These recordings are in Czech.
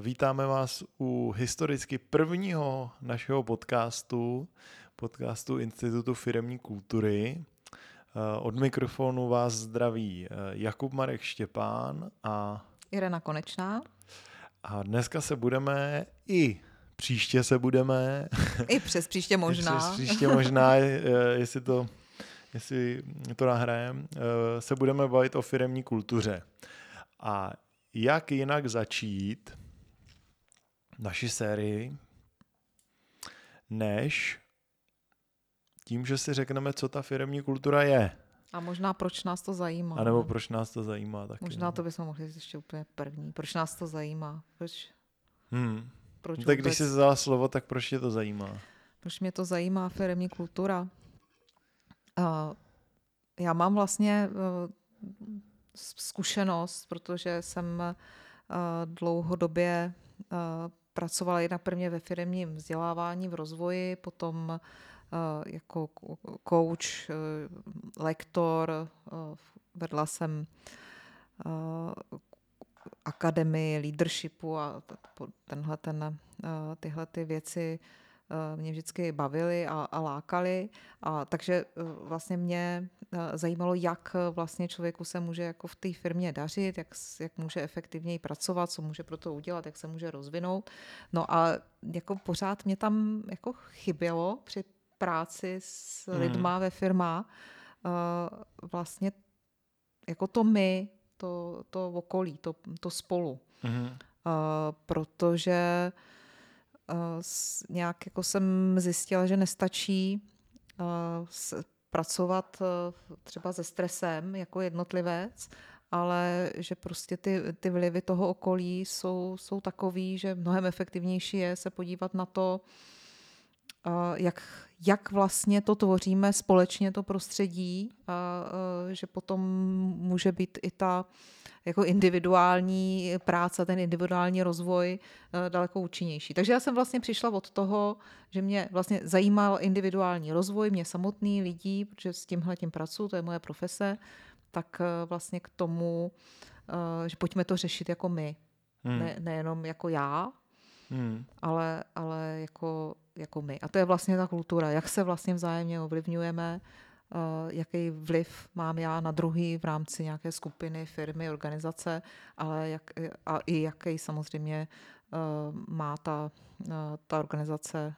Vítáme vás u historicky prvního našeho podcastu, podcastu Institutu firemní kultury. Od mikrofonu vás zdraví Jakub Marek Štěpán a Irena Konečná. A dneska se budeme i příště se budeme. I přes příště možná. I přes příště možná, jestli to, jestli to nahrajem, se budeme bavit o firemní kultuře. A jak jinak začít naši sérii, než tím, že si řekneme, co ta firemní kultura je. A možná proč nás to zajímá. A nebo proč nás to zajímá taky. Možná no. to bychom mohli ještě úplně první. Proč nás to zajímá? Proč? Hmm. proč no, tak vůbec? když jsi vzala slovo, tak proč tě to zajímá? Proč mě to zajímá firemní kultura? Uh, já mám vlastně uh, zkušenost, protože jsem uh, dlouhodobě uh, pracovala jednak prvně ve firmním vzdělávání, v rozvoji, potom uh, jako coach, uh, lektor, uh, vedla jsem akademii leadershipu a tenhle ten, tyhle ty věci. Eh, mě vždycky bavily a, a lákaly. A, takže eh, vlastně mě eh, zajímalo, jak vlastně člověku se může jako v té firmě dařit, jak, jak může efektivněji pracovat, co může pro to udělat, jak se může rozvinout. No a jako pořád mě tam jako chybělo při práci s hmm. lidma ve firmách vlastně jako to my, to, to okolí, to, to spolu. Mm. protože nějak jako jsem zjistila, že nestačí pracovat třeba se stresem jako jednotlivec, ale že prostě ty, ty vlivy toho okolí jsou, jsou takový, že mnohem efektivnější je se podívat na to, jak, jak vlastně to tvoříme společně, to prostředí, a, že potom může být i ta jako individuální práce, ten individuální rozvoj eh, daleko účinnější. Takže já jsem vlastně přišla od toho, že mě vlastně zajímal individuální rozvoj, mě samotný lidí, protože s tímhle tím pracuji, to je moje profese, tak eh, vlastně k tomu, eh, že pojďme to řešit jako my. Hmm. Ne, nejenom jako já, hmm. ale, ale jako, jako my. A to je vlastně ta kultura, jak se vlastně vzájemně ovlivňujeme, Uh, jaký vliv mám já na druhý v rámci nějaké skupiny, firmy, organizace, ale jak, a i jaký samozřejmě uh, má ta, uh, ta organizace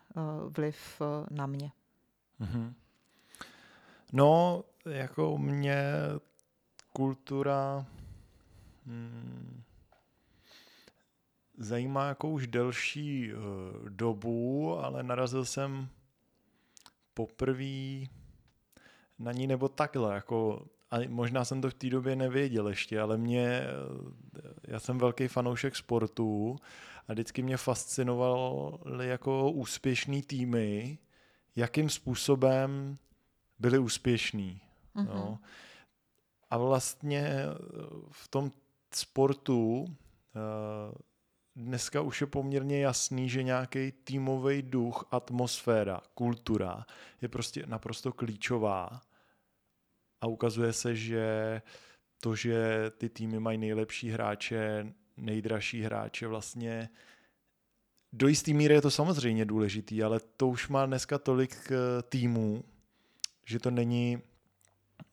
vliv na mě. Mm-hmm. No, jako mě kultura hmm, zajímá jako už delší dobu, ale narazil jsem poprvé na ní nebo takhle, jako a možná jsem to v té době nevěděl ještě, ale mě, já jsem velký fanoušek sportu a vždycky mě fascinovaly jako úspěšný týmy, jakým způsobem byli úspěšní. Uh-huh. No. A vlastně v tom sportu eh, dneska už je poměrně jasný, že nějaký týmový duch, atmosféra, kultura je prostě naprosto klíčová a ukazuje se, že to, že ty týmy mají nejlepší hráče, nejdražší hráče, vlastně do jisté míry je to samozřejmě důležitý, ale to už má dneska tolik eh, týmů, že to není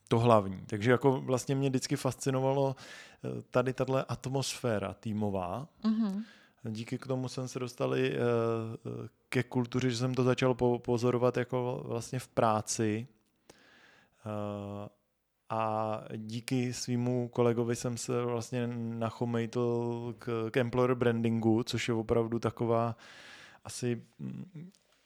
to hlavní. Takže jako vlastně mě vždycky fascinovalo tady tahle atmosféra týmová. Mm-hmm. Díky k tomu jsem se dostali eh, ke kultuře, že jsem to začal pozorovat jako vlastně v práci a díky svýmu kolegovi jsem se vlastně nachomejtl k, k employer brandingu, což je opravdu taková asi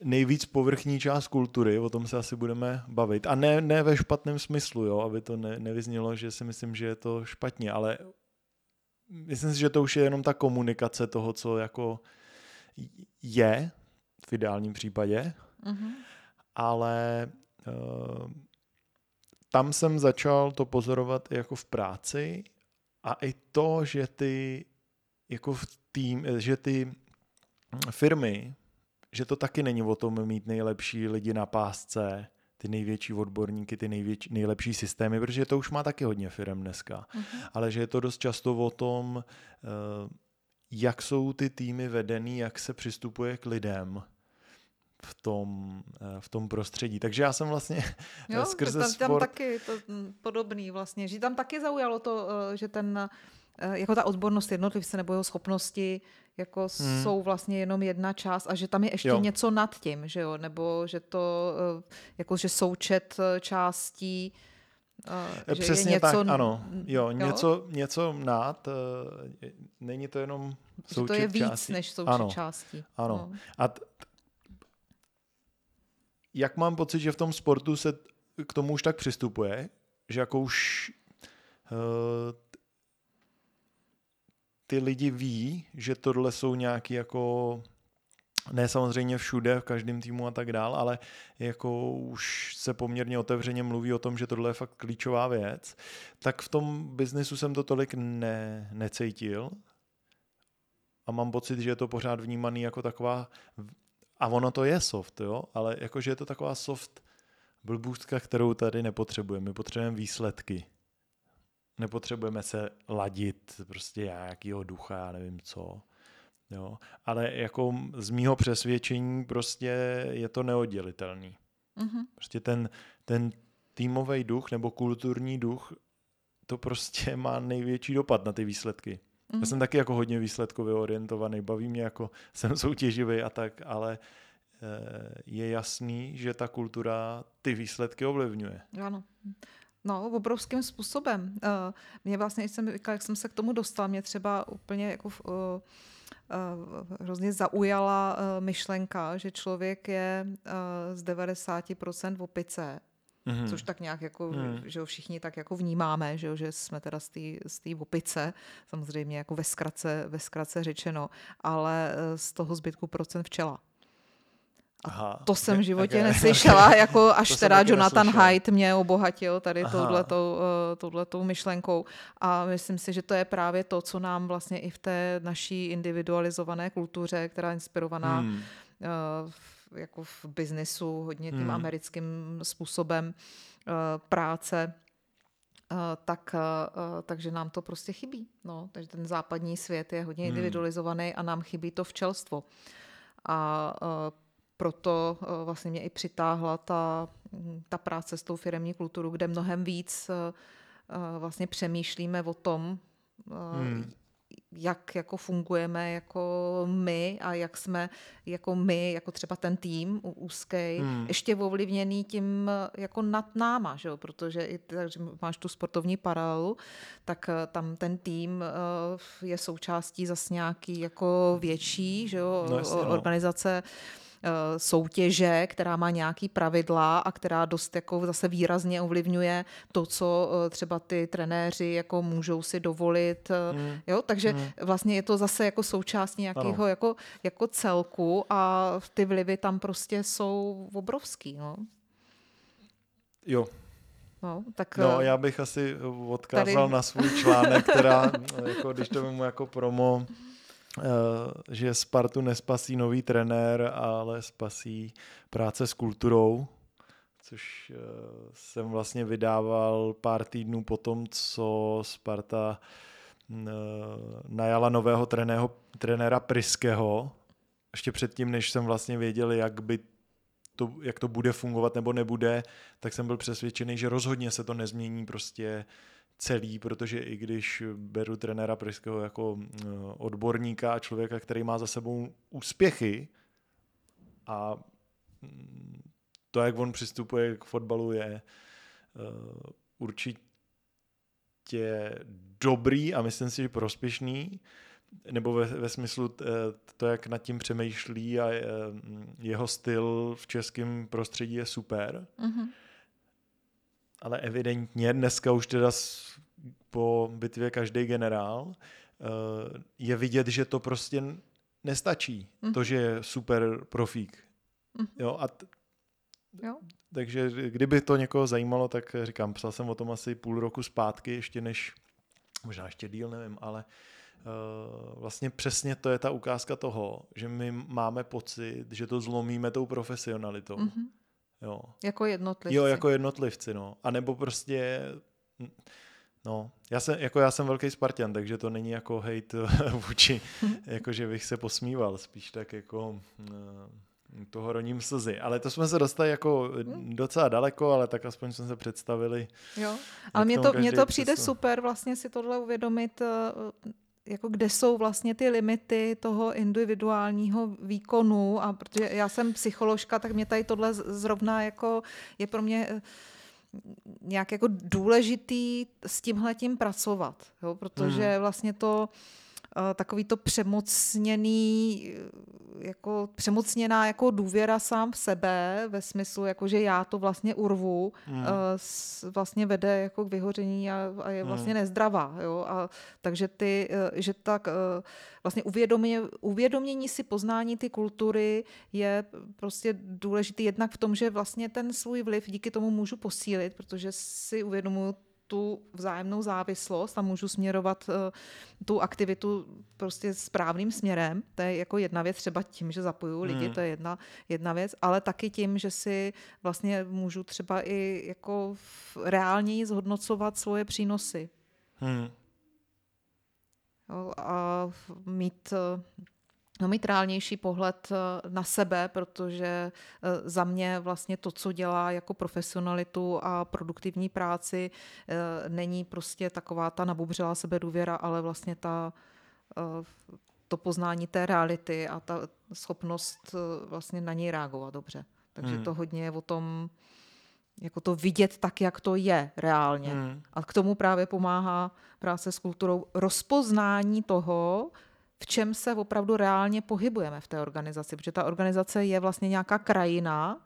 nejvíc povrchní část kultury, o tom se asi budeme bavit. A ne, ne ve špatném smyslu, jo, aby to ne, nevyznělo, že si myslím, že je to špatně, ale myslím si, že to už je jenom ta komunikace toho, co jako je v ideálním případě, mm-hmm. ale uh, tam jsem začal to pozorovat i jako v práci a i to, že ty jako v tým, že ty firmy, že to taky není o tom mít nejlepší lidi na pásce, ty největší odborníky, ty největší, nejlepší systémy, protože to už má taky hodně firm dneska. Uh-huh. Ale že je to dost často o tom, uh, jak jsou ty týmy vedený, jak se přistupuje k lidem v tom, v tom prostředí. Takže já jsem vlastně jo, skrze tam, tam sport... taky to podobný vlastně, že tam taky zaujalo to, že ten jako ta odbornost jednotlivce nebo jeho schopnosti jako hmm. jsou vlastně jenom jedna část a že tam je ještě jo. něco nad tím, že jo, nebo že to jako že součet částí Uh, Přesně něco, tak, ano. Jo, jo? Něco, něco nad, není to jenom součet že to je víc částí. než součet ano, částí. Ano. No. A t- jak mám pocit, že v tom sportu se k tomu už tak přistupuje, že jako už uh, ty lidi ví, že tohle jsou nějaký jako ne samozřejmě všude, v každém týmu a tak dál, ale jako už se poměrně otevřeně mluví o tom, že tohle je fakt klíčová věc, tak v tom biznesu jsem to tolik ne, necítil a mám pocit, že je to pořád vnímaný jako taková, a ono to je soft, jo, ale jakože je to taková soft blbůstka, kterou tady nepotřebujeme. My potřebujeme výsledky. Nepotřebujeme se ladit prostě nějakýho ducha, já nevím co. Jo? Ale jako z mýho přesvědčení prostě je to neoddělitelný. Mm-hmm. Prostě ten, ten týmový duch nebo kulturní duch, to prostě má největší dopad na ty výsledky. Mm-hmm. Já mhm. jsem taky jako hodně výsledkově orientovaný, baví mě jako jsem soutěživý a tak, ale eh, je jasný, že ta kultura ty výsledky ovlivňuje. Ano. No, obrovským způsobem. Uh, mě vlastně, jsem, jak jsem se k tomu dostala, mě třeba úplně jako uh, uh, hrozně zaujala myšlenka, že člověk je z 90% v opice, Mm-hmm. Což tak nějak jako, mm. že ho všichni tak jako vnímáme, že, jo, že jsme teda z té opice, samozřejmě jako ve zkratce, ve zkratce řečeno, ale z toho zbytku procent včela. Aha, to jsem v životě okay. neslyšela, jako až teda Jonathan neslyšel. Haidt mě obohatil tady touhletou, uh, touhletou myšlenkou. A myslím si, že to je právě to, co nám vlastně i v té naší individualizované kultuře, která je inspirovaná hmm. uh, jako v biznisu hodně tím hmm. americkým způsobem uh, práce, Uh, tak, uh, takže nám to prostě chybí. No, takže ten západní svět je hodně hmm. individualizovaný a nám chybí to včelstvo. A uh, proto eh, vlastně mě i přitáhla ta, ta práce s tou firemní kulturou, kde mnohem víc eh, eh, vlastně přemýšlíme o tom, hmm. jak jako fungujeme jako my a jak jsme jako my, jako třeba ten tým úzký, hmm. ještě ovlivněný tím jako nad náma, že jo? protože i takže máš tu sportovní paralelu, tak tam ten tým je součástí zase nějaký jako větší že jo? No, jasně, no. organizace, Eh, soutěže, která má nějaký pravidla a která dost jako zase výrazně ovlivňuje to, co eh, třeba ty trenéři jako můžou si dovolit. Eh, hmm. Jo? Takže hmm. vlastně je to zase jako součástí nějakého jako, jako celku a ty vlivy tam prostě jsou obrovský. No. Jo, No, tak, no, já bych asi odkázal tady... na svůj článek, která, jako, když to mu jako promo, Eh, že Spartu nespasí nový trenér, ale spasí práce s kulturou, což eh, jsem vlastně vydával pár týdnů po tom, co Sparta mm, eh, najala nového treného, trenéra Priského, ještě předtím, než jsem vlastně věděl, jak by to, jak to bude fungovat nebo nebude, tak jsem byl přesvědčený, že rozhodně se to nezmění prostě celý, protože i když beru trenéra Pryského jako eh, odborníka a člověka, který má za sebou úspěchy a mm, to, jak on přistupuje k fotbalu, je eh, určitě dobrý a myslím si, že prospěšný, nebo ve, ve smyslu eh, to, jak nad tím přemýšlí a jeho styl v českém prostředí je super. Mm-hmm ale evidentně dneska už teda po bitvě každý generál eh, je vidět, že to prostě nestačí, mm. to, že je super profík. Mm. Jo, a t- jo. Takže kdyby to někoho zajímalo, tak říkám, psal jsem o tom asi půl roku zpátky, ještě než, možná ještě díl, nevím, ale uh, vlastně přesně to je ta ukázka toho, že my máme pocit, že to zlomíme tou profesionalitou. Mm-hmm. Jo. Jako jednotlivci. Jo, jako jednotlivci, no. A nebo prostě No, já jsem, jako já jsem velký Spartan, takže to není jako hate vůči, jako že bych se posmíval, spíš tak jako uh, toho roním slzy. Ale to jsme se dostali jako hmm. docela daleko, ale tak aspoň jsme se představili. Jo, ale mně to, mně to přijde přesto. super vlastně si tohle uvědomit, eh, jako kde jsou vlastně ty limity toho individuálního výkonu a protože já jsem psycholožka, tak mě tady tohle zrovna jako je pro mě eh, nějak jako důležitý s tímhletím pracovat, jo? protože hmm. vlastně to takový to přemocněný, eh, jako přemocněná jako důvěra sám v sebe, ve smyslu, jako že já to vlastně urvu, mm. vlastně vede jako k vyhoření a, a je vlastně mm. nezdravá. Jo? A, takže ty, že tak vlastně uvědomě, uvědomění si poznání ty kultury je prostě důležitý jednak v tom, že vlastně ten svůj vliv díky tomu můžu posílit, protože si uvědomuji tu vzájemnou závislost a můžu směrovat uh, tu aktivitu prostě správným směrem. To je jako jedna věc, třeba tím, že zapojuju lidi, hmm. to je jedna, jedna věc, ale taky tím, že si vlastně můžu třeba i jako reálněji zhodnocovat svoje přínosy. Hmm. Jo, a mít uh, no, mít reálnější pohled eh, na sebe, protože eh, za mě vlastně to, co dělá jako profesionalitu a produktivní práci, eh, není prostě taková ta nabubřelá sebedůvěra, ale vlastně ta, to poznání té reality a ta schopnost vlastně na něj reagovat dobře. Takže hmm. to hodně je o tom, jako to vidět tak, jak to je reálně. Hmm. A k tomu právě pomáhá práce s kulturou rozpoznání toho, v čem se opravdu reálně pohybujeme v té organizaci, protože ta organizace je vlastně nějaká krajina,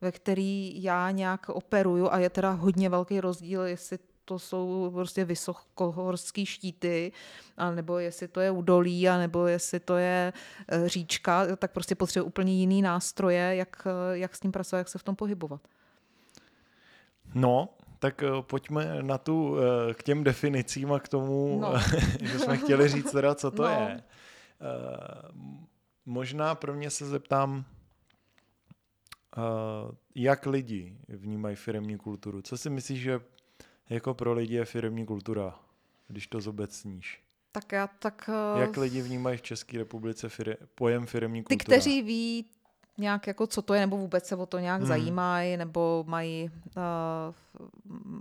ve který já nějak operuju a je teda hodně velký rozdíl, jestli to jsou prostě vysokohorský štíty, nebo jestli to je údolí, nebo jestli to je e, říčka, tak prostě potřebuje úplně jiný nástroje, jak, e, jak s tím pracovat, jak se v tom pohybovat. No, tak e, pojďme na tu, k těm definicím a k tomu, no. že jsme chtěli říct teda, co to no. je. Eh, možná pro mě se zeptám, jak lidi vnímají firmní kulturu. Co si myslíš, že jako pro lidi je firmní kultura, když to zobecníš? Tak já tak... Jak lidi vnímají v České republice fir- pojem firmní kultura? Ty, kteří ví nějak jako co to je, nebo vůbec se o to nějak hmm. zajímají, nebo mají, uh,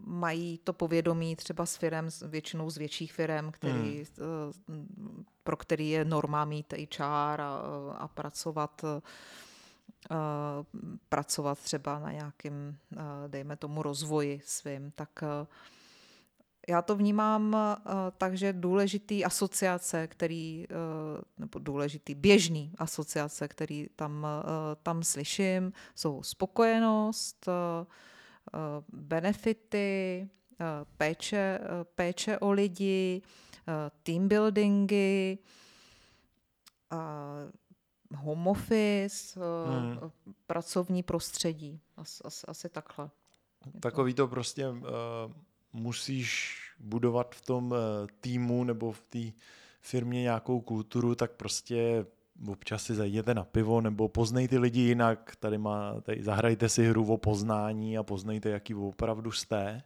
mají to povědomí třeba s firem, většinou z větších firm, který, hmm. uh, pro který je norma mít HR a, a pracovat uh, pracovat třeba na nějakým, uh, dejme tomu, rozvoji svým, tak uh, já to vnímám uh, tak, že důležitý asociace, který, uh, nebo důležitý běžný asociace, který tam, uh, tam slyším, jsou spokojenost, uh, benefity, uh, péče, uh, péče o lidi, uh, team buildingy, uh, home office, uh, hmm. pracovní prostředí. As, as, asi takhle. Takový to prostě uh, musíš budovat v tom eh, týmu nebo v té firmě nějakou kulturu, tak prostě občas si zajděte na pivo nebo poznej ty lidi jinak, tady, má, tady zahrajte si hru o poznání a poznejte, jaký opravdu jste.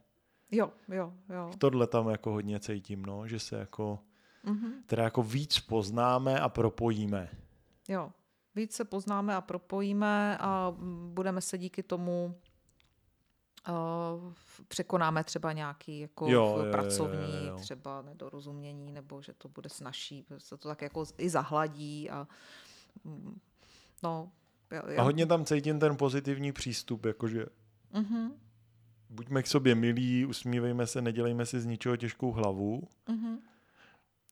Jo, jo, jo. Tohle tam jako hodně cítím, no, že se jako, mm-hmm. teda jako víc poznáme a propojíme. Jo, víc se poznáme a propojíme a budeme se díky tomu překonáme třeba nějaký jako jo, jo, pracovní jo, jo, jo. třeba nedorozumění, nebo že to bude snažší, se to tak jako i zahladí a mm, no. Já. A hodně tam cítím ten pozitivní přístup, jakože uh-huh. buďme k sobě milí, usmívejme se, nedělejme si z ničeho těžkou hlavu uh-huh.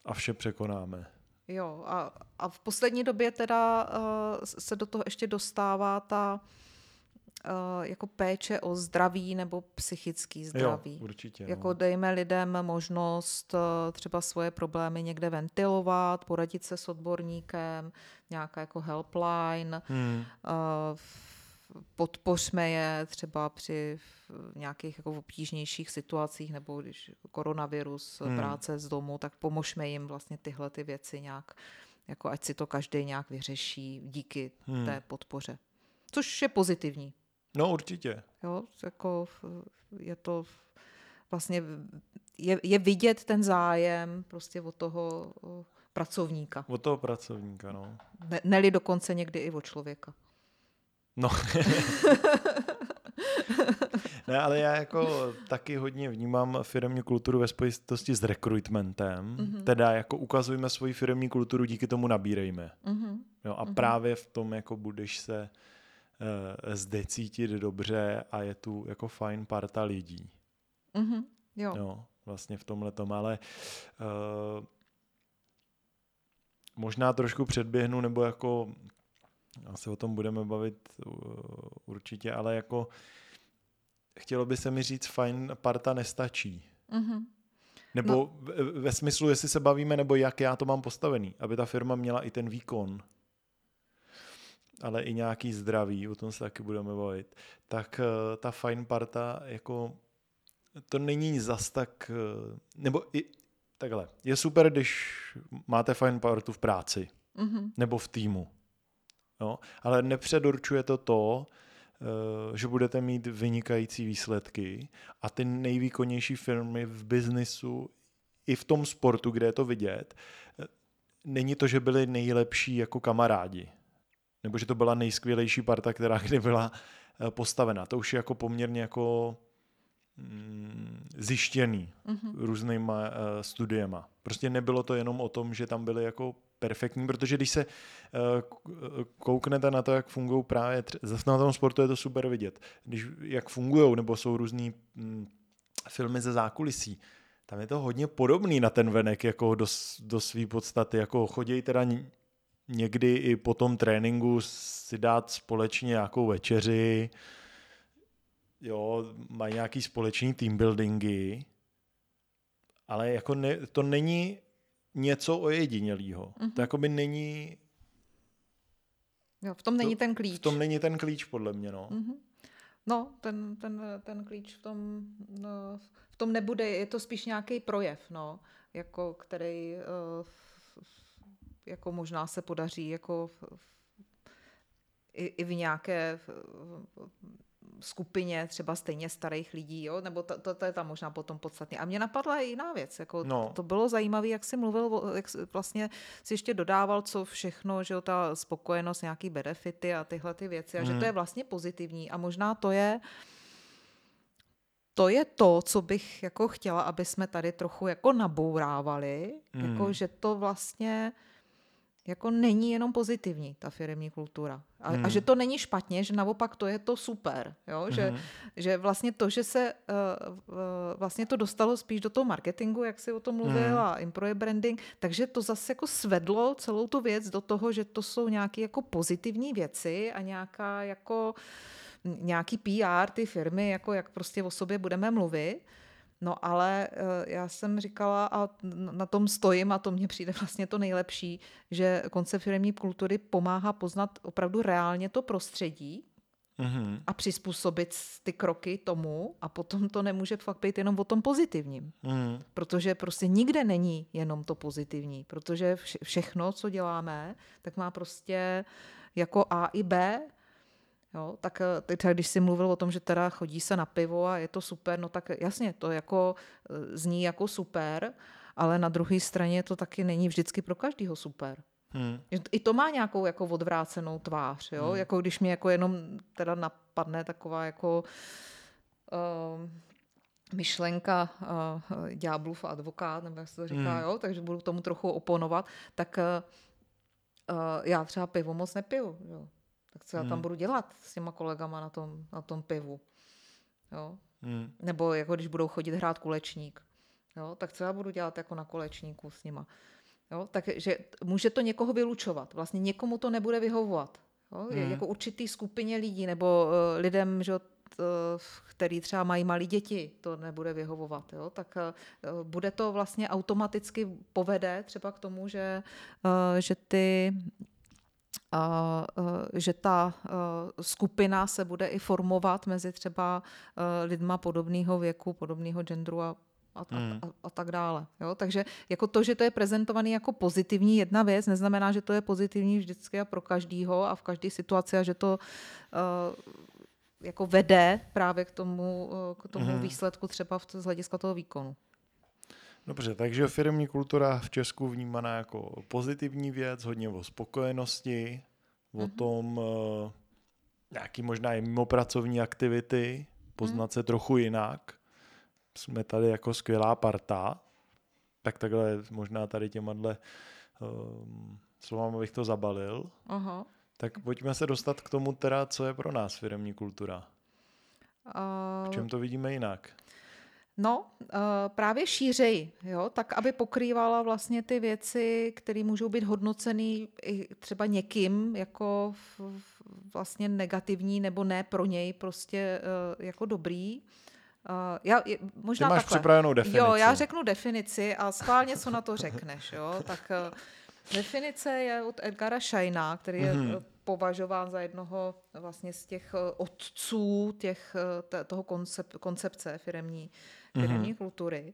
a vše překonáme. Jo, a, a v poslední době teda uh, se do toho ještě dostává ta Eh, jako péče o zdraví nebo psychický zdraví. Jo, určitě. No. Jako dejme lidem možnost eh, třeba svoje problémy někde ventilovat, poradit se s odborníkem, nějaká jako helpline, hmm. Eh, podpořme je třeba při nějakých jako obtížnějších situacích nebo když koronavirus, hmm. práce z domu, tak pomožme jim vlastně tyhle ty věci nějak, jako ať si to každý nějak vyřeší díky hmm. té podpoře. Což je pozitivní. No určitě. Jo, jako je to vlastně je, je vidět ten zájem prostě od toho pracovníka. Od toho pracovníka, no. Ne, neli dokonce někdy i od člověka. No. ne, ale já jako taky hodně vnímám firmní kulturu ve spojitosti s rekrutmentem. Mm-hmm. Teda jako ukazujeme svoji firmní kulturu, díky tomu nabírejme. Mm-hmm. Jo, a mm-hmm. právě v tom jako budeš se zde cítit dobře a je tu jako fajn parta lidí. Mm-hmm. Jo. jo. Vlastně v tomhle tom, ale uh, možná trošku předběhnu, nebo jako se o tom budeme bavit uh, určitě, ale jako chtělo by se mi říct, fajn parta nestačí. Mm-hmm. Nebo no. ve, ve smyslu, jestli se bavíme, nebo jak já to mám postavený, aby ta firma měla i ten výkon, ale i nějaký zdraví, o tom se taky budeme bavit, tak uh, ta fajn parta, jako to není zas tak, uh, nebo i takhle, je super, když máte fajn partu v práci, mm-hmm. nebo v týmu, jo? ale nepředurčuje to to, Eh, že budete mít vynikající výsledky a ty nejvýkonnější firmy v biznisu i v tom sportu, kde je to vidět, eh, není to, že byli nejlepší jako kamarádi, nebo že to byla nejskvělejší parta, která kdy byla eh, postavena. To už je jako poměrně jako mm, zjištěný mm-hmm. různýma uh, studiema. Prostě nebylo to jenom o tom, že tam byly jako perfektní, protože když se uh, kouknete na to, jak fungují právě, zase na tom sportu je to super vidět, když, jak fungují, nebo jsou různý mm, filmy ze zákulisí, tam je to hodně podobný na ten venek, jako do, do své podstaty, jako chodí teda někdy i po tom tréninku si dát společně nějakou večeři, jo, mají nějaký společný team buildingy, ale jako ne, to není něco ojedinělého. Mm-hmm. To jako by není... Jo, v tom není to, ten klíč. V tom není ten klíč, podle mě, no. Mm-hmm. No, ten, ten, ten klíč v tom, no, v tom nebude, je to spíš nějaký projev, no, jako který uh, jako možná se podaří jako i, i v nějaké skupině třeba stejně starých lidí, jo? nebo to, to, to je tam možná potom podstatně. A mě napadla i jiná věc, jako no. to, to bylo zajímavé, jak jsi mluvil, jak vlastně si ještě dodával, co všechno, že jo, ta spokojenost, nějaký benefity a tyhle ty věci a hmm. že to je vlastně pozitivní a možná to je to je to, co bych jako chtěla, aby jsme tady trochu jako nabourávali, hmm. jako že to vlastně jako není jenom pozitivní, ta firmní kultura. A, hmm. a že to není špatně, že naopak to je to super. Jo? Že, hmm. že vlastně to, že se uh, uh, vlastně to dostalo spíš do toho marketingu, jak si o tom mluvil, hmm. a employer branding, takže to zase jako svedlo celou tu věc do toho, že to jsou nějaké jako pozitivní věci a nějaká jako nějaký PR ty firmy, jako jak prostě o sobě budeme mluvit. No ale eh, já jsem říkala a na tom stojím a to mně přijde vlastně to nejlepší, že koncept firmní kultury pomáhá poznat opravdu reálně to prostředí, mm-hmm. a přizpůsobit ty kroky tomu a potom to nemůže fakt být jenom o tom pozitivním. Mm. Protože prostě nikde není jenom to pozitivní, protože všechno, co děláme, tak má prostě jako A i B Jo, tak eh, teď, když jsi mluvil o tom, že teda chodí se na pivo a je to super, no tak jasně, to jako eh, zní jako super, ale na druhé straně to taky není vždycky pro každého super. Hmm. I to má nějakou jako odvrácenou tvář, jo? Hmm. Jako když mě jako jenom teda napadne taková jako uh, myšlenka uh, ďáblův advokát, nebo jak se to říká, hmm. jo? takže budu tomu trochu oponovat, tak uh, já třeba pivo moc nepiju. Jo? Tak co já tam hmm. budu dělat s těma kolegama na tom, na tom pivu. Jo? Hmm. Nebo jako když budou chodit hrát kulečník. Jo? Tak co já budu dělat jako na kolečníku s nima. Jo? Takže může to někoho vylučovat. Vlastně někomu to nebude vyhovovat. Jo? Hmm. Jako určitý skupině lidí nebo uh, lidem, že který třeba mají malé děti, to nebude vyhovovat, jo? tak uh, bude to vlastně automaticky povede třeba k tomu, že, uh, že ty a, že ta skupina se bude i formovat mezi třeba lidma podobného věku, podobného genderu a a, hmm. a, a tak dále. Jo? Takže jako to, že to je prezentovaný jako pozitivní jedna věc, neznamená, že to je pozitivní vždycky a pro každýho a v každé situaci a že to uh, jako vede právě k tomu, k tomu Mhm. výsledku třeba v, z hlediska toho výkonu. Dobře, takže firmní kultura v Česku vnímaná jako pozitivní věc, hodně o spokojenosti, o Mhm. tom eh, nějaký možná i mimopracovní aktivity, poznat se trochu jinak. Jsme tady jako skvělá parta, tak takhle možná tady těma dle um, slovama bych to zabalil. Aha. Tak pojďme se dostat k tomu teda, co je pro nás firmní kultura. A, V čem to vidíme jinak? No, uh, právě šířej, jo, tak aby pokrývala vlastně ty věci, které můžou být hodnoceny i třeba někým jako vlastně negativní nebo ne pro něj prostě uh, jako dobrý. Uh, já, je, Ty možná máš takhle. připravenou definici. Jo, já řeknu definici a schválně, co na to řekneš. Jo? Tak uh, definice je od Edgara Scheina, který je Mhm. Mm považován za jednoho vlastně z těch eh, otců těch, eh, toho koncep, koncepce firemní, firemní kultury.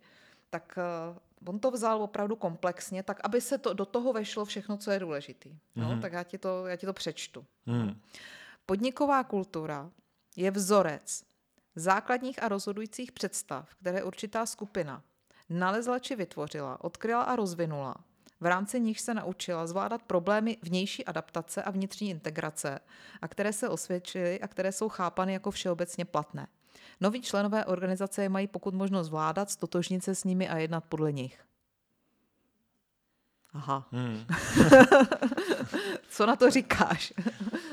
Tak eh, on to vzal opravdu komplexně, tak aby se to, do toho vešlo všechno, co je důležitý. No, Mhm. Tak já ti, to, já ti to přečtu. Hmm. Podniková kultura je vzorec základních a rozhodujících představ, které určitá skupina nalezla či vytvořila, odkryla a rozvinula, v rámci nich se naučila zvládat problémy vnější adaptace a vnitřní integrace, a které se osvědčily a které jsou chápany jako všeobecně platné. Noví členové organizace je mají pokud možno zvládat, stotožnit se s nimi a jednat podle nich. Aha, Hmm. co na to říkáš?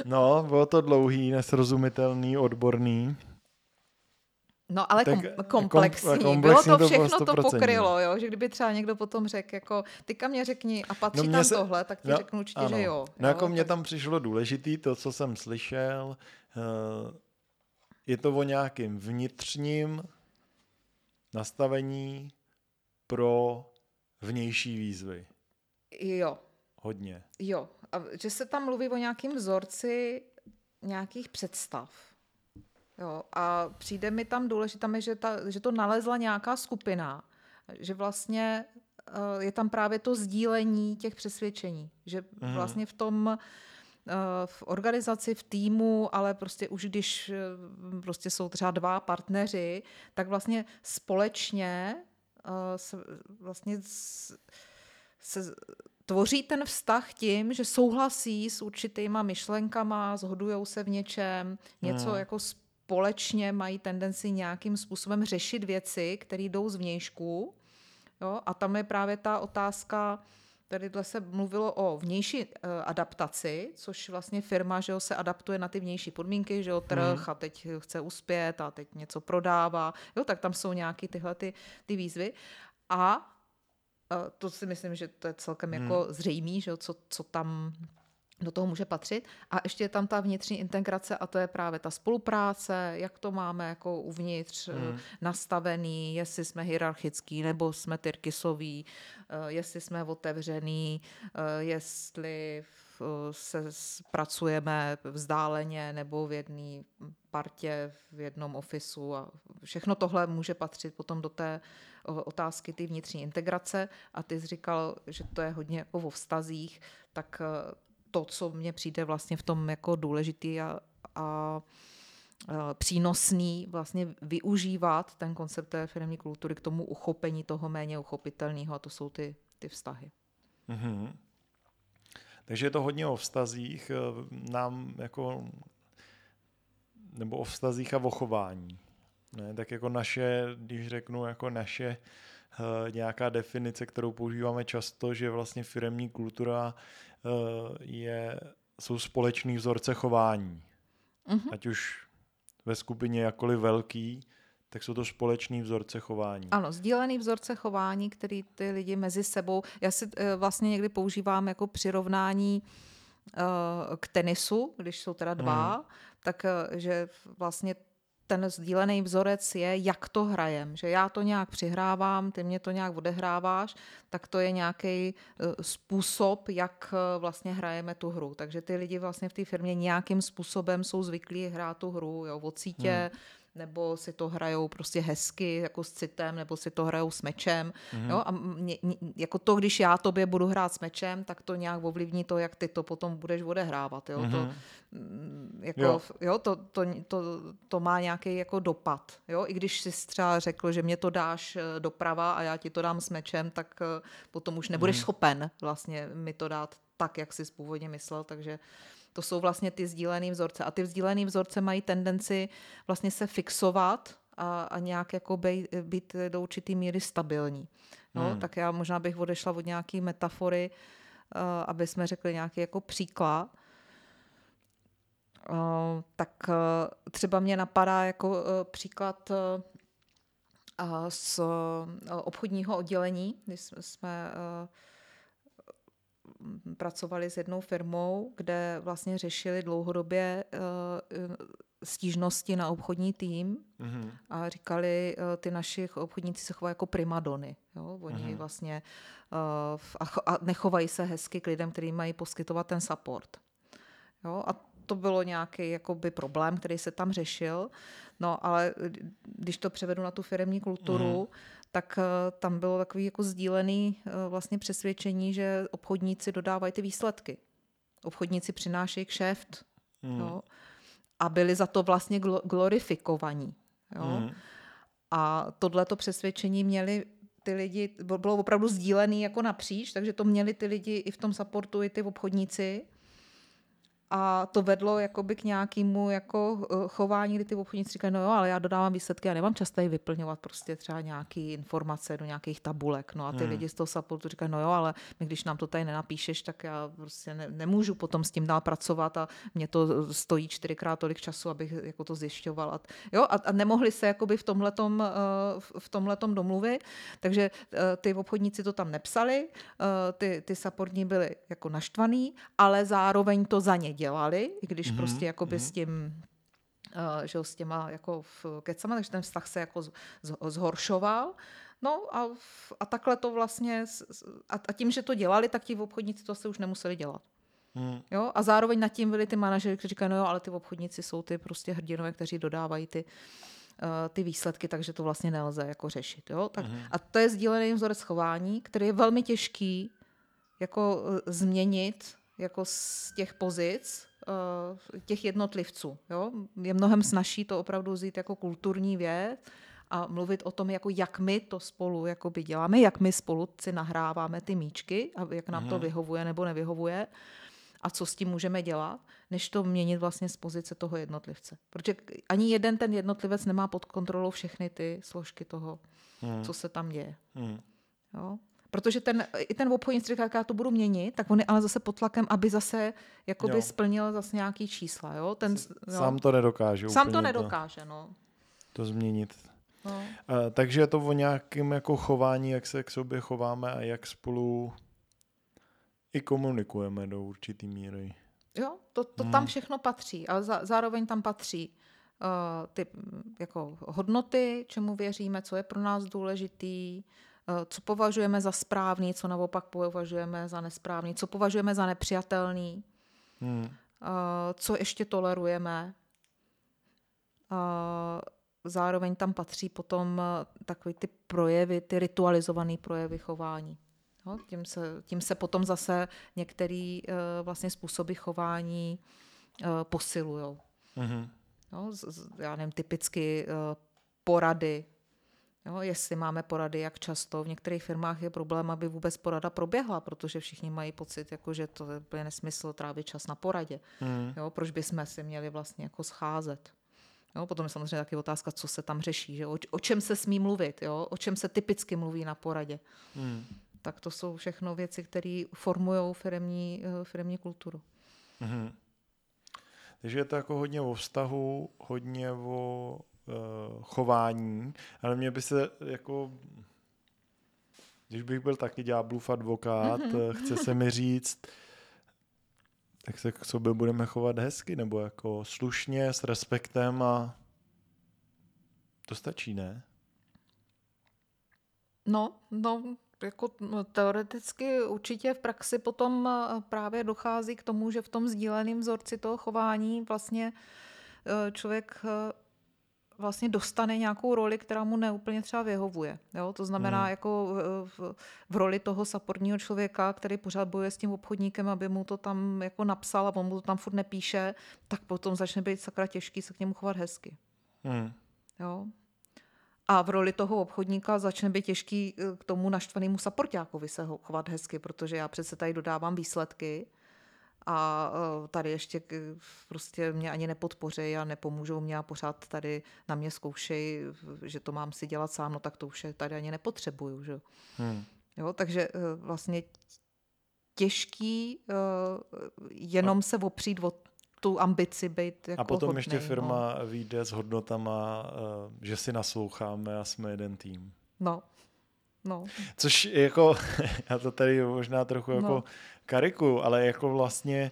No, bylo to dlouhý, nesrozumitelný, odborný. No ale Tak, kom, kom- komplexní. komplexní Bylo to to bylo všechno to 100%. pokrylo, jo? že kdyby třeba někdo potom řekl, jako tyka mě řekni a patří No, tam se- tohle, tak ti no, řeknu určitě, ano. že jo. No jako jo? mně tak- tam přišlo důležitý to, co jsem slyšel. eh, Je to o nějakém vnitřním nastavení pro vnější výzvy. Jo, Hodně. jo. A že se tam mluví o nějakým vzorci nějakých představ. Jo, a přijde mi tam důležité, že, ta, že to nalezla nějaká skupina, že vlastně eh, je tam právě to sdílení těch přesvědčení, že Mhm. vlastně v tom eh, v organizaci, v týmu, ale prostě už když eh, prostě jsou třeba dva partneři, tak vlastně společně eh, se vlastně se tvoří ten vztah tím, že souhlasí s určitýma myšlenkama, zhodují se v něčem, něco Hmm. jako společně mají tendenci nějakým způsobem řešit věci, které jdou zvnějšku. Jo? A tam je právě ta otázka, tadyhle se mluvilo o vnější eh, adaptaci, což vlastně firma že jo, se adaptuje na ty vnější podmínky, že jo, trh Mhm. a teď chce uspět a teď něco prodává, jo, tak tam jsou nějaké tyhle ty, ty výzvy. A eh, to si myslím, že to je celkem Hmm. jako zřejmý, že jo, co, co tam do toho může patřit. A ještě je tam ta vnitřní integrace a to je právě ta spolupráce, jak to máme jako uvnitř Hmm. mm. nastavený, jestli jsme hierarchický nebo jsme tyrkisoví, eh, jestli jsme otevřený, eh, jestli se pracujeme vzdáleně nebo v jedné partě, v jednom ofisu a všechno tohle může patřit potom do té otázky ty vnitřní integrace a ty jsi říkal, že to je hodně jako o vztazích, tak eh, to, co mně přijde vlastně v tom jako důležitý a, a přínosný vlastně využívat ten koncept té firmní kultury k tomu uchopení toho méně uchopitelného a to jsou ty, ty vztahy. Mhm. Takže je to hodně o vztazích, eh, nám jako, nebo o vztazích a o chování. Ne, tak jako naše, když řeknu jako naše nějaká definice, kterou používáme často, že vlastně firemní kultura uh, je, jsou společný vzorce chování. Mhm. Ať už ve skupině jakkoliv velký, tak jsou to společný vzorce chování. Ano, sdílený vzorce chování, který ty lidi mezi sebou, já si eh, vlastně někdy používám jako přirovnání eh, k tenisu, když jsou teda dva, Hmm. tak eh, že vlastně ten sdílený vzorec je, jak to hrajem, že já to nějak přihrávám, ty mě to nějak odehráváš, tak to je nějaký způsob, jak eh, vlastně hrajeme tu hru. Takže ty lidi vlastně v té firmě nějakým způsobem jsou zvyklí hrát tu hru, jo, od sítě, nebo si to hrajou prostě hezky, jako s citem, nebo si to hrajou s mečem. Mm-hmm. Jo? A mě, mě, jako to, když já tobě budu hrát s mečem, tak to nějak ovlivní to, jak ty to potom budeš odehrávat. Jo? Mm-hmm. To, mm, jako, jo. Jo, to, to, to, to má nějaký jako dopad. Jo? I když si třeba řekl, že mě to dáš eh, doprava a já ti to dám s mečem, tak eh, potom už nebudeš mm-hmm. schopen vlastně mi to dát tak, jak jsi původně myslel, takže to jsou vlastně ty sdílené vzorce. A ty sdílené vzorce mají tendenci vlastně se fixovat a, a nějak jako bej, být do určitý míry stabilní. No, hmm. Tak já možná bych odešla od nějaké metafory, uh, aby jsme řekli nějaký jako příklad. Uh, tak uh, třeba mě napadá jako uh, příklad uh, z uh, obchodního oddělení, kdy jsme uh, pracovali s jednou firmou, kde vlastně řešili dlouhodobě uh, stížnosti na obchodní tým mm-hmm. a říkali, uh, ty naši obchodníci se chovají jako primadony. Jo? Oni mm-hmm. vlastně uh, a, a nechovají se hezky k lidem, kteří mají poskytovat ten support. Jo? A to bylo nějaký jakoby problém, který se tam řešil. No ale když to převedu na tu firmní kulturu, mm tak eh, tam bylo takový jako sdílený eh, vlastně přesvědčení, že obchodníci dodávají ty výsledky. Obchodníci přinášejí kšeft mm. jo, a byli za to vlastně glorifikovaní. Jo. Mm. A tohleto přesvědčení měli ty lidi, bylo opravdu sdílený jako napříč, takže to měli ty lidi i v tom supportu, i ty obchodníci a to vedlo jakoby k nějakému jako eh, chování, kdy ty obchodníci říkají, no jo, ale já dodávám výsledky a nemám často vyplňovat prostě třeba nějaké informace do nějakých tabulek. No a ty hmm. lidi z toho supportu říkají, no jo, ale my, když nám to tady nenapíšeš, tak já prostě ne, nemůžu potom s tím dál pracovat a mě to stojí čtyřikrát tolik času, abych jako to zjišťoval. A, jo, a, a nemohli se jakoby v tomhletom, uh, v tomhletom domluvit, takže ty obchodníci to tam nepsali, ty, ty supportní byli jako naštvaný, ale zároveň to za ně dělali, i když mm-hmm. prostě jakoby mm-hmm. s tím uh, že s těma jako v kecama, takže ten vztah se jako zhoršoval. No a, a takhle to vlastně, a, a tím, že to dělali, tak ti obchodníci to se už nemuseli dělat. Hmm. Jo? A zároveň nad tím byli ty manažery, kteří říkají, no jo, ale ty obchodníci jsou ty prostě hrdinové, kteří dodávají ty, uh, ty výsledky, takže to vlastně nelze jako řešit. Jo? Tak, hmm. A to je sdílený vzorec chování, který je velmi těžký jako uh, změnit jako z těch pozic uh, těch jednotlivců. Jo? Je mnohem snažší to opravdu vzít jako kulturní věc a mluvit o tom, jako jak my to spolu jakoby děláme, jak my spolu si nahráváme ty míčky a jak nám to mhm. vyhovuje nebo nevyhovuje a co s tím můžeme dělat, než to měnit vlastně z pozice toho jednotlivce. Protože ani jeden ten jednotlivec nemá pod kontrolou všechny ty složky toho, hmm. co se tam děje. Hmm. Jo? Protože ten, i ten obchodník říká, jak já to budu měnit, tak on je ale zase pod tlakem, aby zase jakoby jo. splnil zase nějaký čísla. Jo? Ten, jo. Sám to nedokáže. Sám to nedokáže, to, no. To změnit. No. Uh, takže je to o nějakém jako chování, jak se k sobě chováme a jak spolu i komunikujeme do určitý míry. Jo, to, to hmm. tam všechno patří, ale za, zároveň tam patří uh, ty jako hodnoty, čemu věříme, co je pro nás důležitý, co považujeme za správný, co naopak považujeme za nesprávný, co považujeme za nepřijatelný, hmm. Eh, co ještě tolerujeme. Eh, zároveň tam patří potom takový ty projevy, ty ritualizované projevy chování. Jo, tím, se, tím se potom zase některé vlastně způsoby chování posilují. Mm-hmm. No, já nevím, typicky porady Jo, jestli máme porady, jak často. V některých firmách je problém, aby vůbec porada proběhla, protože všichni mají pocit, jako, že to je nesmysl trávit čas na poradě. Mm. Jo, proč bychom si měli vlastně jako scházet. Jo, potom je samozřejmě taky otázka, co se tam řeší, že? O, o čem se smí mluvit, jo? o čem se typicky mluví na poradě. Mm. Tak to jsou všechno věci, které formují firmní, eh, firmní kulturu. Mm. Takže je to jako hodně o vztahu, hodně o chování, ale mě by se jako když bych byl taky ďáblův advokát, mm-hmm. chce se mi říct, tak se k sobě budeme chovat hezky, nebo jako slušně, s respektem a to stačí, ne? No, no, jako teoreticky určitě v praxi potom eh, právě dochází k tomu, že v tom sdíleném vzorci toho chování vlastně člověk vlastně dostane nějakou roli, která mu neúplně třeba vyhovuje. Jo? To znamená hmm. jako v, v, v roli toho saportního člověka, který pořád bojuje s tím obchodníkem, aby mu to tam jako napsal a on mu to tam furt nepíše, tak potom začne být sakra těžký se k němu chovat hezky. Hmm. Jo? A v roli toho obchodníka začne být těžký eh, k tomu naštvanému saportákovi se ho chovat hezky, protože já přece tady dodávám výsledky a eh, tady ještě prostě mě ani nepodpoří a nepomůžou mě a pořád tady na mě zkoušejí, že to mám si dělat sám, no tak to už je tady ani nepotřebuju. Že? Hmm. Jo, takže eh, vlastně těžký jenom se opřít o tu ambici být jako A potom hodnej, ještě firma no. vyjde s hodnotama, že si nasloucháme a jsme jeden tým. No, No. Což jako, já to tady možná trochu jako no. kariku, ale jako vlastně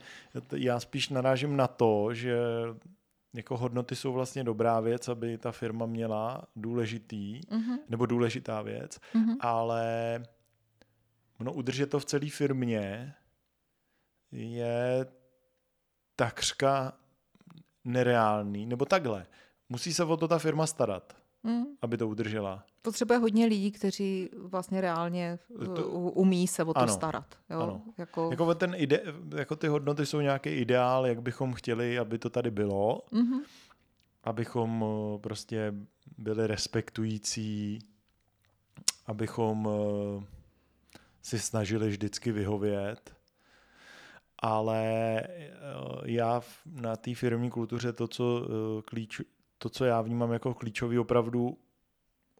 já spíš narážím na to, že jako hodnoty jsou vlastně dobrá věc, aby ta firma měla důležitý, mm-hmm. nebo důležitá věc, mm-hmm. ale no, udržet to v celé firmě je takřka nereálný, nebo takhle. Musí se o to ta firma starat, mm. aby to udržela. Potřebuje hodně lidí, kteří vlastně reálně to, umí se o to ano, starat. Jo? Ano. Jako... Jako, ten ide, jako ty hodnoty jsou nějaký ideál, jak bychom chtěli, aby to tady bylo. Mm-hmm. Abychom eh, prostě byli respektující, abychom eh, si snažili vždycky vyhovět ale eh, já na té firmní kultuře to co, eh, klíč, to, co já vnímám jako klíčový, opravdu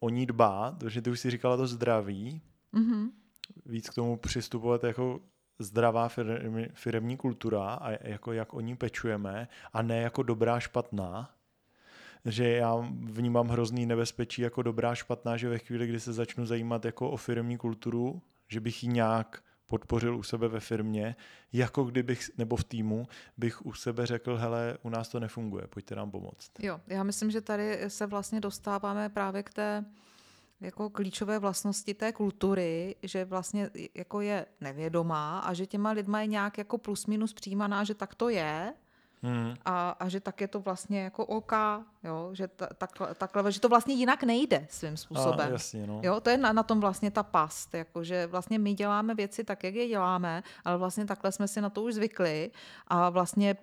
o ní dbát, protože ty už si říkala to zdraví, mm-hmm. víc k tomu přistupovat jako zdravá firmní, firmní kultura a jako jak o ní pečujeme a ne jako dobrá špatná, že já vnímám hrozný nebezpečí jako dobrá špatná, že ve chvíli, kdy se začnu zajímat jako o firmní kulturu, že bych ji nějak podpořil u sebe ve firmě, jako kdybych, nebo v týmu, bych u sebe řekl, hele, u nás to nefunguje, pojďte nám pomoct. Jo, já myslím, že tady se vlastně dostáváme právě k té jako klíčové vlastnosti té kultury, že vlastně jako je nevědomá a že těma lidma je nějak jako plus minus přijímaná, že tak to je, Hmm. A, a že tak je to vlastně jako OK, jo? že ta, takhle, takhle, že to vlastně jinak nejde svým způsobem. A, jasně, no. jo? To je na, na tom vlastně ta past, jako, že vlastně my děláme věci tak, jak je děláme, ale vlastně takhle jsme si na to už zvykli a vlastně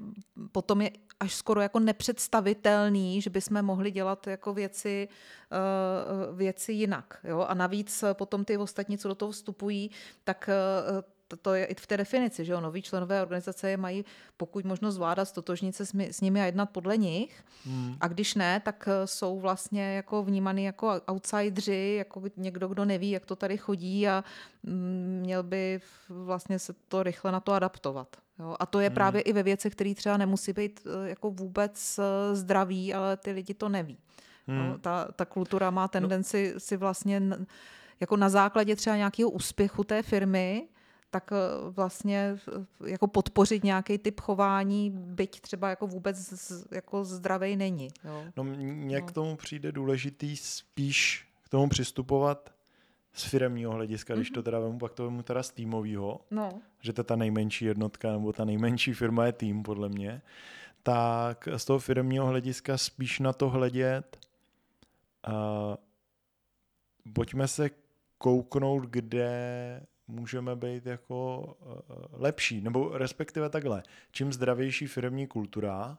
potom je až skoro jako nepředstavitelný, že bychom mohli dělat jako věci, uh, věci jinak. Jo? A navíc potom ty ostatní, co do toho vstupují, tak uh, to, je i v té definici, že jo, noví členové organizace je mají pokud možno zvládat, stotožnit se s, my, s nimi a jednat podle nich. Hmm. A když ne, tak eh, jsou vlastně jako vnímaný jako outsidři, jako někdo, kdo neví, jak to tady chodí a mm, měl by vlastně se to rychle na to adaptovat. Jo? A to je hmm. právě i ve věcech, které třeba nemusí být eh, jako vůbec eh, zdraví, ale ty lidi to neví. Hmm. Jo? Ta, ta kultura má no. tendenci no. si vlastně jako na základě třeba nějakého úspěchu té firmy tak eh, vlastně eh, jako podpořit nějaký typ chování, byť třeba jako vůbec jako zdravej není. Jo. No mně no. k tomu přijde důležitý spíš k tomu přistupovat z firemního hlediska, mm-hmm. když to mhm. teda vemu, pak to vemu teda z týmového, no. že to ta nejmenší jednotka nebo ta nejmenší firma je tým, podle mě, tak z toho firmního hlediska spíš na to hledět uh, pojďme se kouknout, kde můžeme být jako uh, lepší, nebo respektive takhle. Čím zdravější firmní kultura,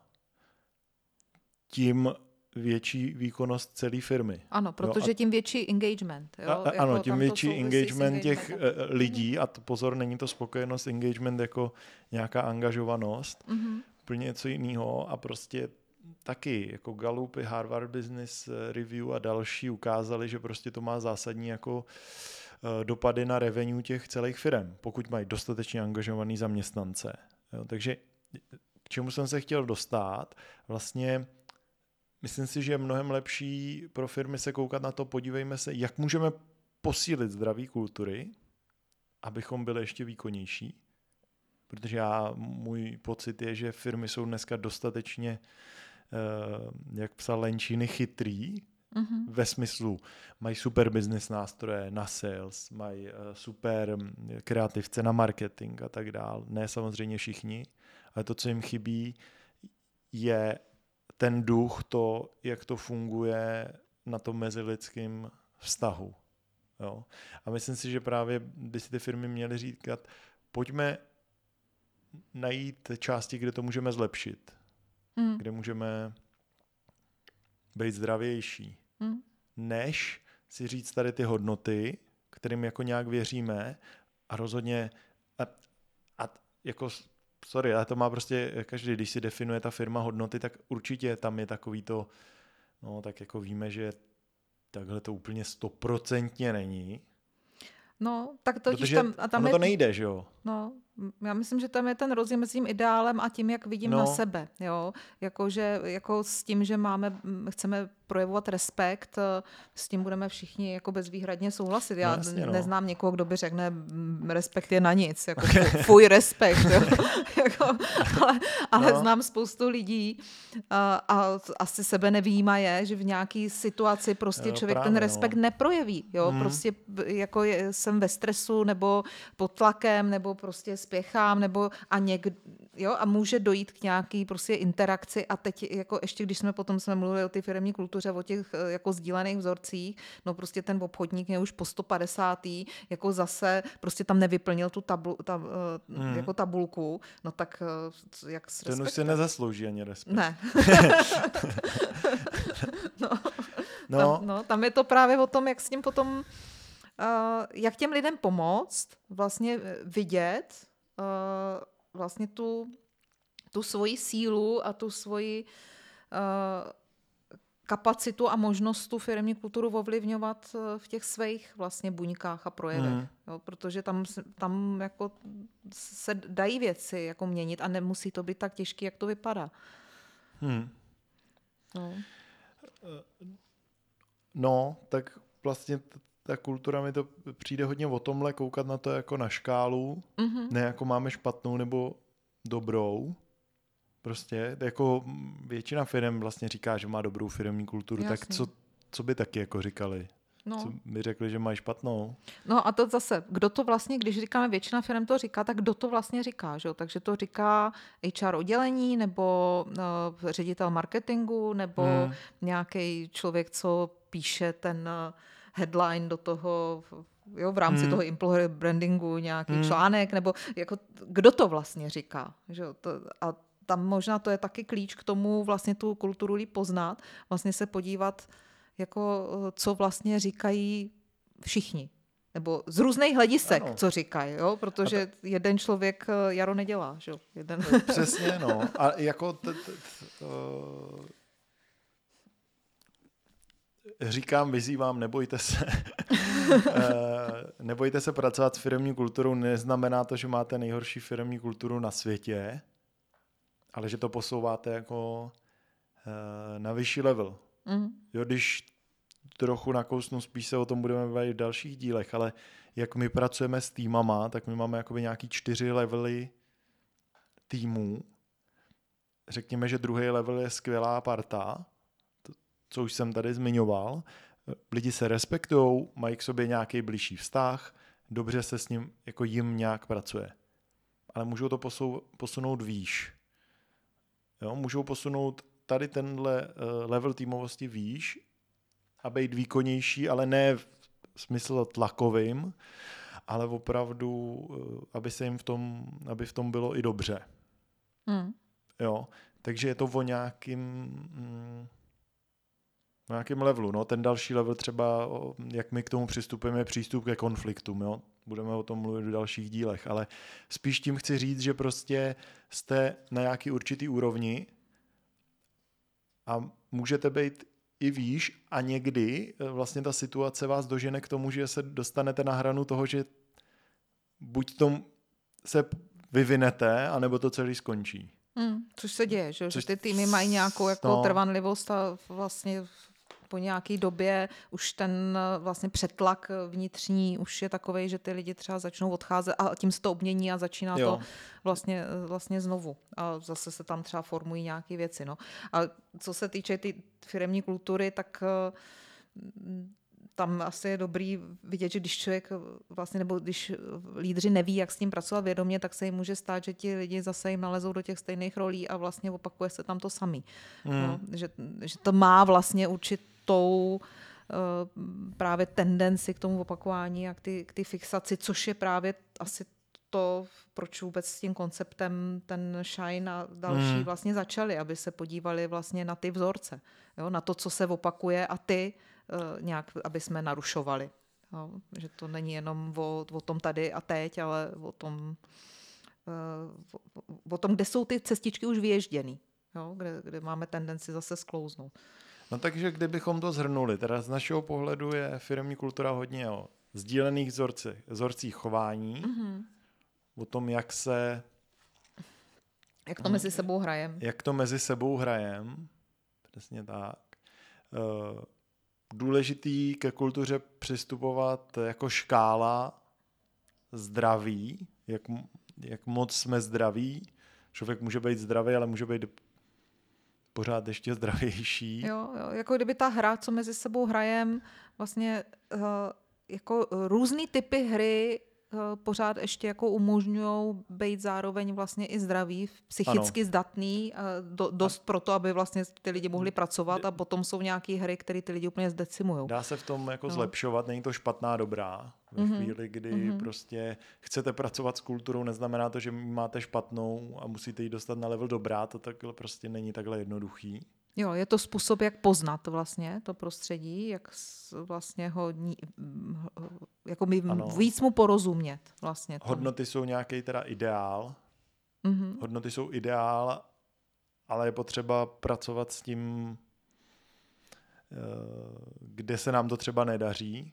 tím větší výkonnost celé firmy. Ano, protože jo, a, tím větší engagement. Jo? A, jako ano, tím větší engagement těch uh, lidí a to, pozor, není to spokojenost, engagement jako nějaká angažovanost, mm-hmm. úplně něco jiného a prostě taky jako Gallupy, Harvard Business Review a další ukázali, že prostě to má zásadní jako uh, Eh, dopady na revenue těch celých firm, pokud mají dostatečně angažovaný zaměstnance. Jo, takže k čemu jsem se chtěl dostat, vlastně myslím si, že je mnohem lepší pro firmy se koukat na to, podívejme se, jak můžeme posílit zdraví kultury, abychom byli ještě výkonnější. Protože já, můj pocit je, že firmy jsou dneska dostatečně, eh, jak psal Lenčíny, chytrý, Mm-hmm. Ve smyslu, mají super business nástroje na sales, mají uh, super mm, kreativce na marketing a tak dál. Ne samozřejmě všichni, ale to, co jim chybí, je ten duch, to, jak to funguje na tom mezilidském vztahu. Jo? A myslím si, že právě by si ty firmy měly říkat, pojďme najít části, kde to můžeme zlepšit, mm. kde můžeme být zdravější, mm. než si říct tady ty hodnoty, kterým jako nějak věříme a rozhodně a, a jako sorry, ale to má prostě každý, když si definuje ta firma hodnoty, tak určitě tam je takový to, no tak jako víme, že takhle to úplně stoprocentně není. No, tak to tam, a tam ono je, to nejde, že jo? No, já myslím, že tam je ten rozdíl mezi tím ideálem a tím, jak vidím no. na sebe. Jo? Jako, že, jako s tím, že máme, chceme projevovat respekt, eh, s tím budeme všichni jako bezvýhradně souhlasit. Já no, jasně, no. neznám někoho, kdo by řekne, respekt je na nic, jako fuj respekt. Jo? jako, ale ale no. znám spoustu lidí a, a asi sebe nevýjímaje, že v nějaké situaci prostě jo, člověk právě, ten respekt no. neprojeví. Jo? Hmm. Prostě jako je, jsem ve stresu nebo pod tlakem nebo prostě spěchám, nebo a někdo, jo, a může dojít k nějaký prostě interakci a teď jako ještě, když jsme potom jsme mluvili o té firmní kultuře, o těch eh, jako sdílených vzorcích, no prostě ten obchodník je už po 150. jako zase prostě tam nevyplnil tu tablu, ta, mm. jako tabulku, no tak eh, jak s Ten už si nezaslouží ani respekt. Ne. no. No. Tam, no, tam je to právě o tom, jak s ním potom Uh, jak těm lidem pomoct vlastně vidět, vlastně tu, tu svoji sílu a tu svoji uh, kapacitu a možnost tu firmní kulturu ovlivňovat eh, v těch svých vlastně buňkách a projevech. Mm. Jo, protože tam, tam jako se dají věci jako měnit a nemusí to být tak těžké, jak to vypadá. Hmm. No. no, tak vlastně ta kultura mi to přijde hodně o tomhle, koukat na to jako na škálu, mm-hmm. ne jako máme špatnou nebo dobrou. Prostě jako většina firm vlastně říká, že má dobrou firmní kulturu, Jasně. tak co, co by taky jako říkali? No. Co by řekli, že mají špatnou? No a to zase, kdo to vlastně, když říkáme většina firm to říká, tak kdo to vlastně říká, že? Takže to říká HR oddělení, nebo uh, ředitel marketingu, nebo hmm. nějaký člověk, co píše ten uh, headline do toho, jo, v rámci hmm. toho employer brandingu nějaký hmm. článek, nebo jako, kdo to vlastně říká. Že? To, a tam možná to je taky klíč k tomu vlastně tu kulturu líp poznat, vlastně se podívat, jako, co vlastně říkají všichni. Nebo z různých hledisek, ano. co říkají, jo? protože ta... jeden člověk eh, jaro nedělá. Že? Jeden... Přesně, no. A jako t- t- t- říkám, vyzývám, nebojte se. Eh, nebojte se pracovat s firmní kulturou, neznamená to, že máte nejhorší firmní kulturu na světě, ale že to posouváte jako eh, na vyšší level. Mm. Jo, když trochu nakousnu, spíš se o tom budeme bavit v dalších dílech, ale jak my pracujeme s týmama, tak my máme jakoby nějaký čtyři levely týmů. Řekněme, že druhý level je skvělá parta, co už jsem tady zmiňoval. Lidi se respektují, mají k sobě nějaký blížší vztah, dobře se s ním, jako jim nějak pracuje. Ale můžou to posou, posunout výš. Jo, můžou posunout tady tenhle uh, level týmovosti výš a být výkonnější, ale ne v smyslu tlakovým, ale opravdu, uh, aby se jim v tom, aby v tom bylo i dobře. Hmm. Jo, takže je to o nějakým, mm, na nějakém levelu. No. Ten další level třeba, jak my k tomu přistupujeme, je přístup ke konfliktům. Jo. Budeme o tom mluvit v dalších dílech, ale spíš tím chci říct, že prostě jste na nějaký určitý úrovni a můžete být i výš a někdy e, vlastně ta situace vás dožene k tomu, že se dostanete na hranu toho, že buď tom se vyvinete, anebo to celý skončí. Hmm, což se děje, že, což, že ty týmy mají nějakou jako no, trvanlivost a vlastně po nějaké době už ten eh, vlastně přetlak vnitřní už je takový, že ty lidi třeba začnou odcházet a tím se to obmění a začíná jo. to vlastně, eh, vlastně znovu. A zase se tam třeba formují nějaké věci. No. A co se týče ty firmní kultury, tak eh, tam asi je dobrý vidět, že když člověk vlastně, nebo když lídři neví, jak s tím pracovat vědomě, tak se jim může stát, že ti lidi zase jim nalezou do těch stejných rolí a vlastně opakuje se tam to samý. Mm. No, že, že to má vlastně určitou právě tendenci k tomu opakování a k ty, k ty fixaci, což je právě asi to, proč vůbec s tím konceptem ten Shine a další mm. vlastně začali, aby se podívali vlastně na ty vzorce, jo, na to, co se opakuje a ty uh, nějak, aby jsme narušovali. Jo, že to není jenom o, o tom tady a teď, ale o tom, uh, o, o tom, kde jsou ty cestičky už vyježděný, jo, kde, kde máme tendenci zase sklouznout. No takže kdybychom to zhrnuli, teda z našeho pohledu je firmní kultura hodně o sdílených vzorcích, vzorcích chování, mm-hmm o tom, jak se... Jak to mezi sebou hrajem. Jak to mezi sebou hrajem. Přesně tak. Eh, důležitý ke kultuře přistupovat jako škála zdraví, jak, jak moc jsme zdraví. Člověk může být zdravý, ale může být pořád ještě zdravější. Jo, jo, jako kdyby ta hra, co mezi sebou hrajem, vlastně uh, jako různý typy hry Eh, pořád ještě jako umožňují být zároveň vlastně i zdraví, psychicky ano. zdatný, do, dost pro to, aby vlastně ty lidi mohli pracovat a potom jsou nějaké hry, které ty lidi úplně zdecimují. Dá se v tom jako no. zlepšovat, není to špatná dobrá. Ve mm-hmm. chvíli, kdy mm-hmm. prostě chcete pracovat s kulturou, neznamená to, že máte špatnou a musíte ji dostat na level dobrá, to takhle prostě není takhle jednoduchý. Jo, je to způsob, jak poznat vlastně to prostředí, jak vlastně ho, jako mi víc mu porozumět vlastně. Tomu. Hodnoty jsou nějaký teda ideál. Mm-hmm. Hodnoty jsou ideál, ale je potřeba pracovat s tím, eh, kde se nám to třeba nedaří.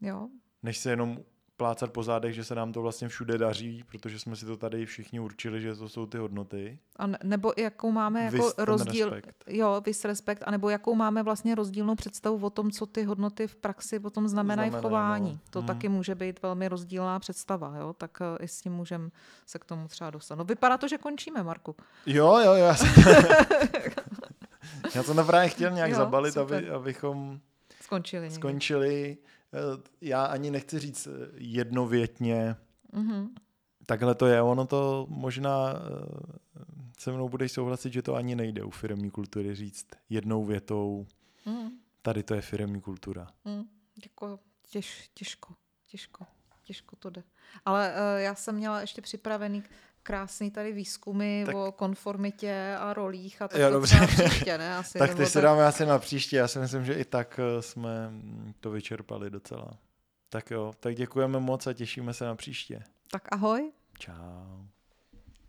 Jo. Než se jenom plácat po zádech, že se nám to vlastně všude daří, protože jsme si to tady všichni určili, že to jsou ty hodnoty. A nebo jakou máme jako Vys rozdíl, respekt. jo, vys respekt, anebo jakou máme vlastně rozdílnou představu o tom, co ty hodnoty v praxi potom znamenají v chování. No. To hmm. taky může být velmi rozdílná představa, jo, tak uh, i s tím můžeme se k tomu třeba dostat. No vypadá to, že končíme, Marku. Jo, jo, já jsem... já jsem to právě chtěl nějak jo, zabalit, aby, abychom skončili. Skončili. Eh, já ani nechci říct eh, jednovětně, mm-hmm. takhle to je. Ono to možná eh, se mnou budeš souhlasit, že to ani nejde u firmní kultury říct jednou větou. Mm. Tady to je firmní kultura. Mm. Jako těž, těžko, těžko, těžko to jde. Ale uh, já jsem měla ještě připravený krásný tady výzkumy tak... o konformitě a rolích a tak jo, dobře. příště, ne? Asi, tak ty si dáme asi na příště, já si myslím, že i tak eh, jsme to vyčerpali docela. Tak jo, tak děkujeme moc a těšíme se na příště. Tak ahoj. Čau.